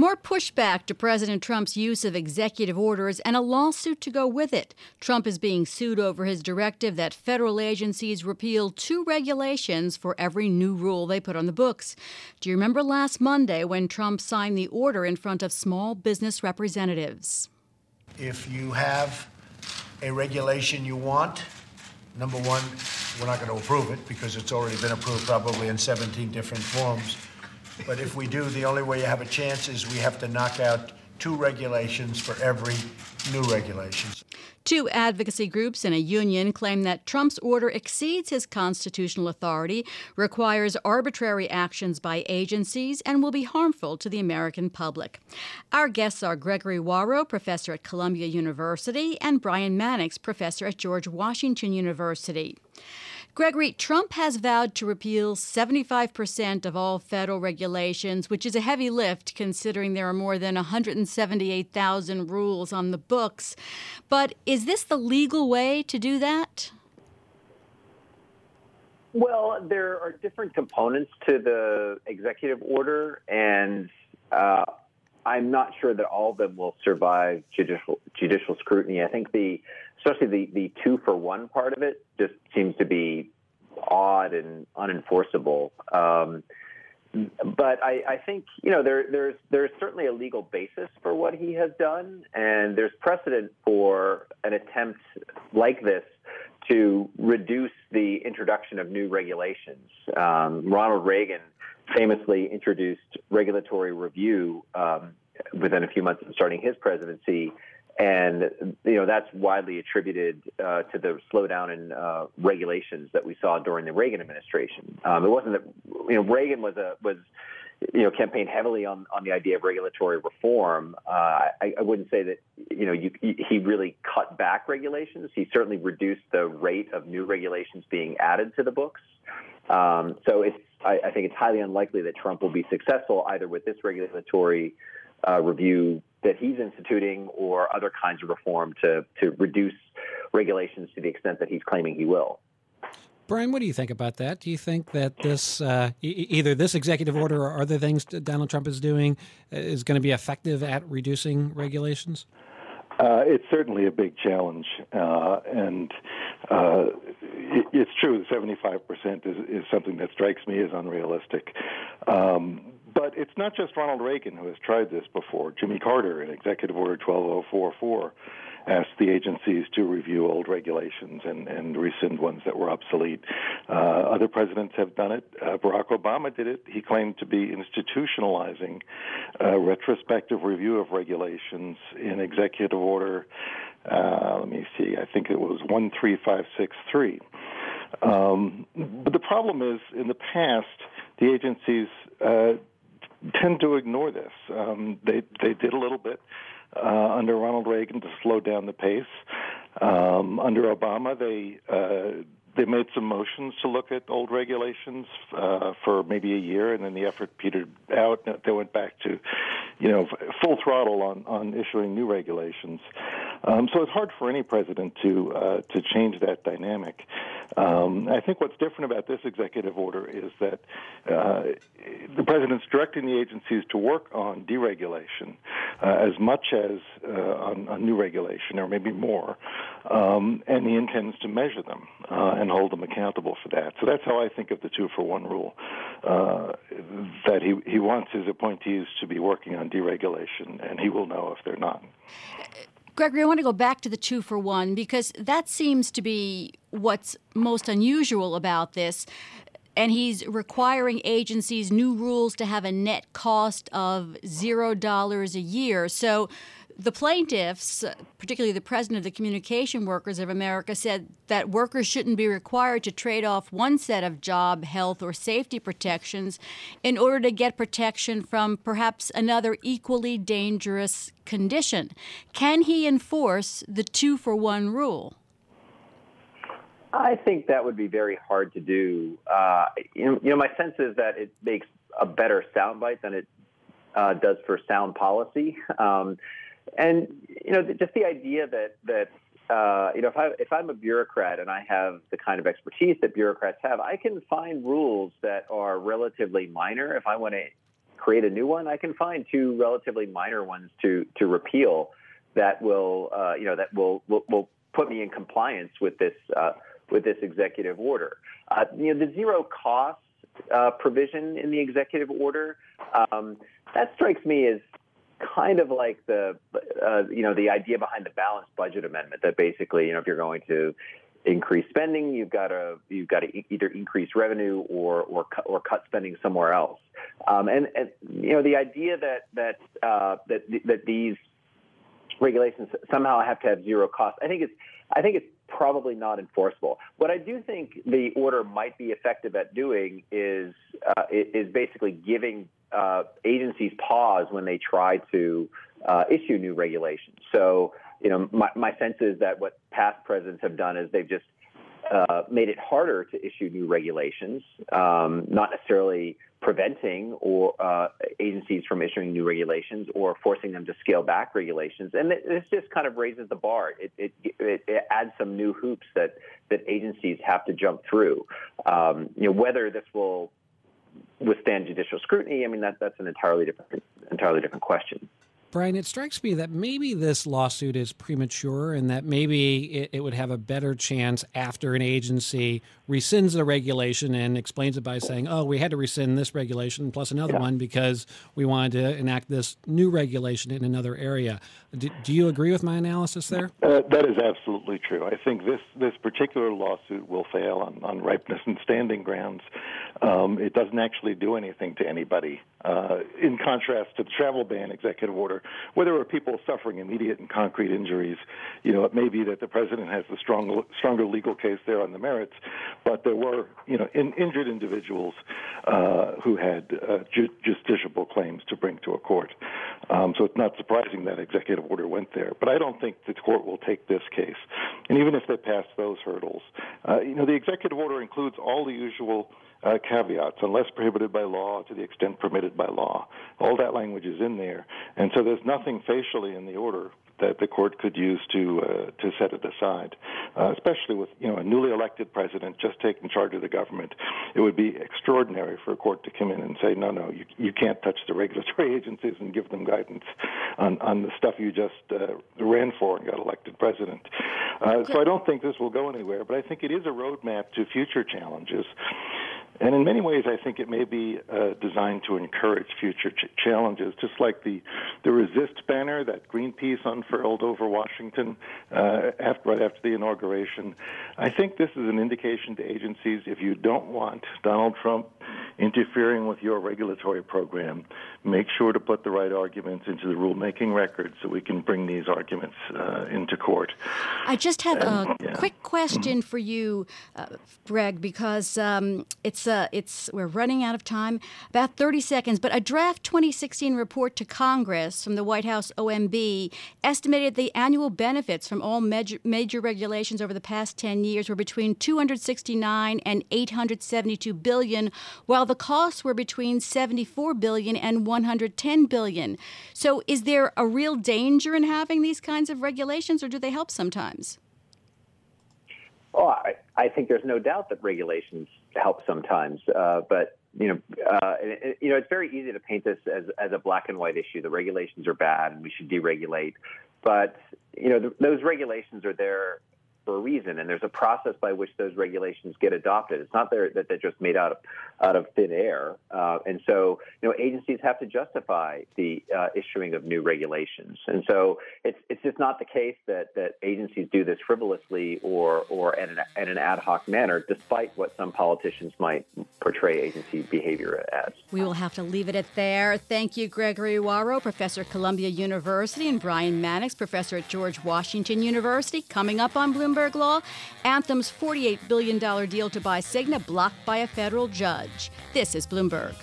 More pushback to President Trump's use of executive orders and a lawsuit to go with it. Trump is being sued over his directive that federal agencies repeal two regulations for every new rule they put on the books. Do you remember last Monday when Trump signed the order in front of small business representatives? If you have a regulation you want, number one, we're not going to approve it because it's already been approved probably in 17 different forms. But if we do, the only way you have a chance is we have to knock out two regulations for every new regulation. Two advocacy groups and a union claim that Trump's order exceeds his constitutional authority, requires arbitrary actions by agencies, and will be harmful to the American public. Our guests are Gregory Wawro, professor at Columbia University, and Brian Mannix, professor at George Washington University. Gregory, Trump has vowed to repeal 75% of all federal regulations, which is a heavy lift considering there are more than 178,000 rules on the books. But is this the legal way to do that? Well, there are different components to the executive order, and uh, I'm not sure that all of them will survive judicial judicial scrutiny. I think the especially the, the two for one part of it just seems to be odd and unenforceable. Um, but I, I, think you know there, there's there's certainly a legal basis for what he has done, and there's precedent for an attempt like this to reduce the introduction of new regulations. Um, Ronald Reagan famously introduced regulatory review um, within a few months of starting his presidency and you know that's widely attributed uh, to the slowdown in uh, regulations that we saw during the Reagan administration. Um, it wasn't that you know Reagan was a was you know campaigned heavily on on the idea of regulatory reform. Uh, I, I wouldn't say that you know you, he really cut back regulations. He certainly reduced the rate of new regulations being added to the books. Um, so it's I, I think it's highly unlikely that Trump will be successful either with this regulatory uh, review that he's instituting or other kinds of reform to, to reduce regulations to the extent that he's claiming he will. Brian, what do you think about that? Do you think that this, uh, e- either this executive order or other things Donald Trump is doing, uh, is going to be effective at reducing regulations? Uh, it's certainly a big challenge, uh, and uh, it, it's true. Seventy-five percent is, is something that strikes me as unrealistic. Um, but it's not just Ronald Reagan who has tried this before. Jimmy Carter, in Executive Order 12044, asked the agencies to review old regulations and, and rescind ones that were obsolete. Uh, other presidents have done it. Uh, Barack Obama did it. He claimed to be institutionalizing a retrospective review of regulations in Executive Order, uh, let me see, I think it was 13563. Um, but the problem is, in the past, the agencies uh, tend to ignore this. Um, they they did a little bit uh, under Ronald Reagan to slow down the pace. Um, under Obama, they uh, they made some motions to look at old regulations uh, for maybe a year, and then the effort petered out. They went back to, you know, full throttle on on issuing new regulations. Um, so it's hard for any president to uh, to change that dynamic. Um, I think what's different about this executive order is that uh, the president's directing the agencies to work on deregulation uh, as much as uh, on, on, new regulation, or maybe more, um, and he intends to measure them uh, and hold them accountable for that. So that's how I think of the two for one rule. Uh, that he he wants his appointees to be working on deregulation, and he will know if they're not. Gregory, I want to go back to the two for one because that seems to be what's most unusual about this. And he's requiring agencies new rules to have a net cost of zero dollars a year. So the plaintiffs, particularly the president of the Communication Workers of America, said that workers shouldn't be required to trade off one set of job, health, or safety protections in order to get protection from perhaps another equally dangerous condition. Can he enforce the two for one rule? I think that would be very hard to do. Uh, you, know, you know, my sense is that it makes a better soundbite than it uh, does for sound policy. Um, and you know, just the idea that that uh, you know, if I if I'm a bureaucrat and I have the kind of expertise that bureaucrats have, I can find rules that are relatively minor if I want to create a new one, I can find two relatively minor ones to to repeal that will uh, you know that will, will will put me in compliance with this uh, with this executive order. Uh, you know, the zero cost uh, provision in the executive order um, that strikes me as kind of like the uh, you know the idea behind the balanced budget amendment that basically you know if you're going to increase spending you've got to you've got to either increase revenue or or cut, or cut spending somewhere else um, and, and you know the idea that that uh, that that these regulations somehow have to have zero cost I think it's I think it's probably not enforceable. What I do think the order might be effective at doing is uh, is basically giving uh, agencies pause when they try to uh, issue new regulations. So, you know, my, my sense is that what past presidents have done is they've just uh, made it harder to issue new regulations, um, not necessarily preventing or uh, agencies from issuing new regulations or forcing them to scale back regulations. And this just kind of raises the bar. It, it, it, it adds some new hoops that, that agencies have to jump through. Um, you know, whether this will withstand judicial scrutiny, I mean, that, that's an entirely different, entirely different question. Brian, it strikes me that maybe this lawsuit is premature and that maybe it, it, would have a better chance after an agency rescinds the regulation and explains it by saying, oh, we had to rescind this regulation plus another yeah. one because we wanted to enact this new regulation in another area. Do, do you agree with my analysis there? Uh, that is absolutely true. I think this, this particular lawsuit will fail on, on ripeness and standing grounds. Um, it doesn't actually do anything to anybody. Uh, in contrast to the travel ban executive order, where there are people suffering immediate and concrete injuries, you know, it may be that the president has the strong, stronger legal case there on the merits, but there were, you know, in, injured individuals uh, who had uh, ju- justiciable claims to bring to a court. Um, so it's not surprising that executive order went there. But I don't think the court will take this case. And even if they pass those hurdles, uh, you know, the executive order includes all the usual uh, caveats, unless prohibited by law to the extent permitted by law. All that language is in there, and so there's nothing facially in the order that the court could use to uh, to set it aside. Uh, especially with you know a newly elected president just taking charge of the government, it would be extraordinary for a court to come in and say, no, no, you you can't touch the regulatory agencies and give them guidance on on the stuff you just uh, ran for and got elected president. Uh, so I don't think this will go anywhere, but I think it is a roadmap to future challenges. And in many ways, I think it may be uh, designed to encourage future ch- challenges, just like the, the resist banner that Greenpeace unfurled over Washington uh, after, right after the inauguration. I think this is an indication to agencies if you don't want Donald Trump interfering with your regulatory program, make sure to put the right arguments into the rulemaking record so we can bring these arguments uh, into court. I just have and, a yeah. quick question for you, uh, Greg, because um, it's uh, it's we're running out of time, about 30 seconds. But a draft 2016 report to Congress from the White House OMB estimated the annual benefits from all major, major regulations over the past 10 years were between 269 and 872 billion, while the costs were between 74 billion and 110 billion. So is there a real danger in having these kinds of regulations or do they help sometimes? Oh, I, I think there's no doubt that regulations help sometimes, uh, but you know, uh, you know, it's very easy to paint this as as a black and white issue. The regulations are bad, and we should deregulate. But you know, those regulations are there for a reason, and there's a process by which those regulations get adopted. It's not there that they're just made out of out of thin air, uh, and so you know agencies have to justify the uh, issuing of new regulations, and so it's it's just not the case that that agencies do this frivolously or or in an, in an ad hoc manner, despite what some politicians might portray agency behavior as. We will have to leave it at there. Thank you, Gregory Wawro, professor Columbia University, and Brian Mannix, professor at George Washington University. Coming up on Bloomberg. Law, Anthem's $48 billion deal to buy Cigna blocked by a federal judge. This is Bloomberg.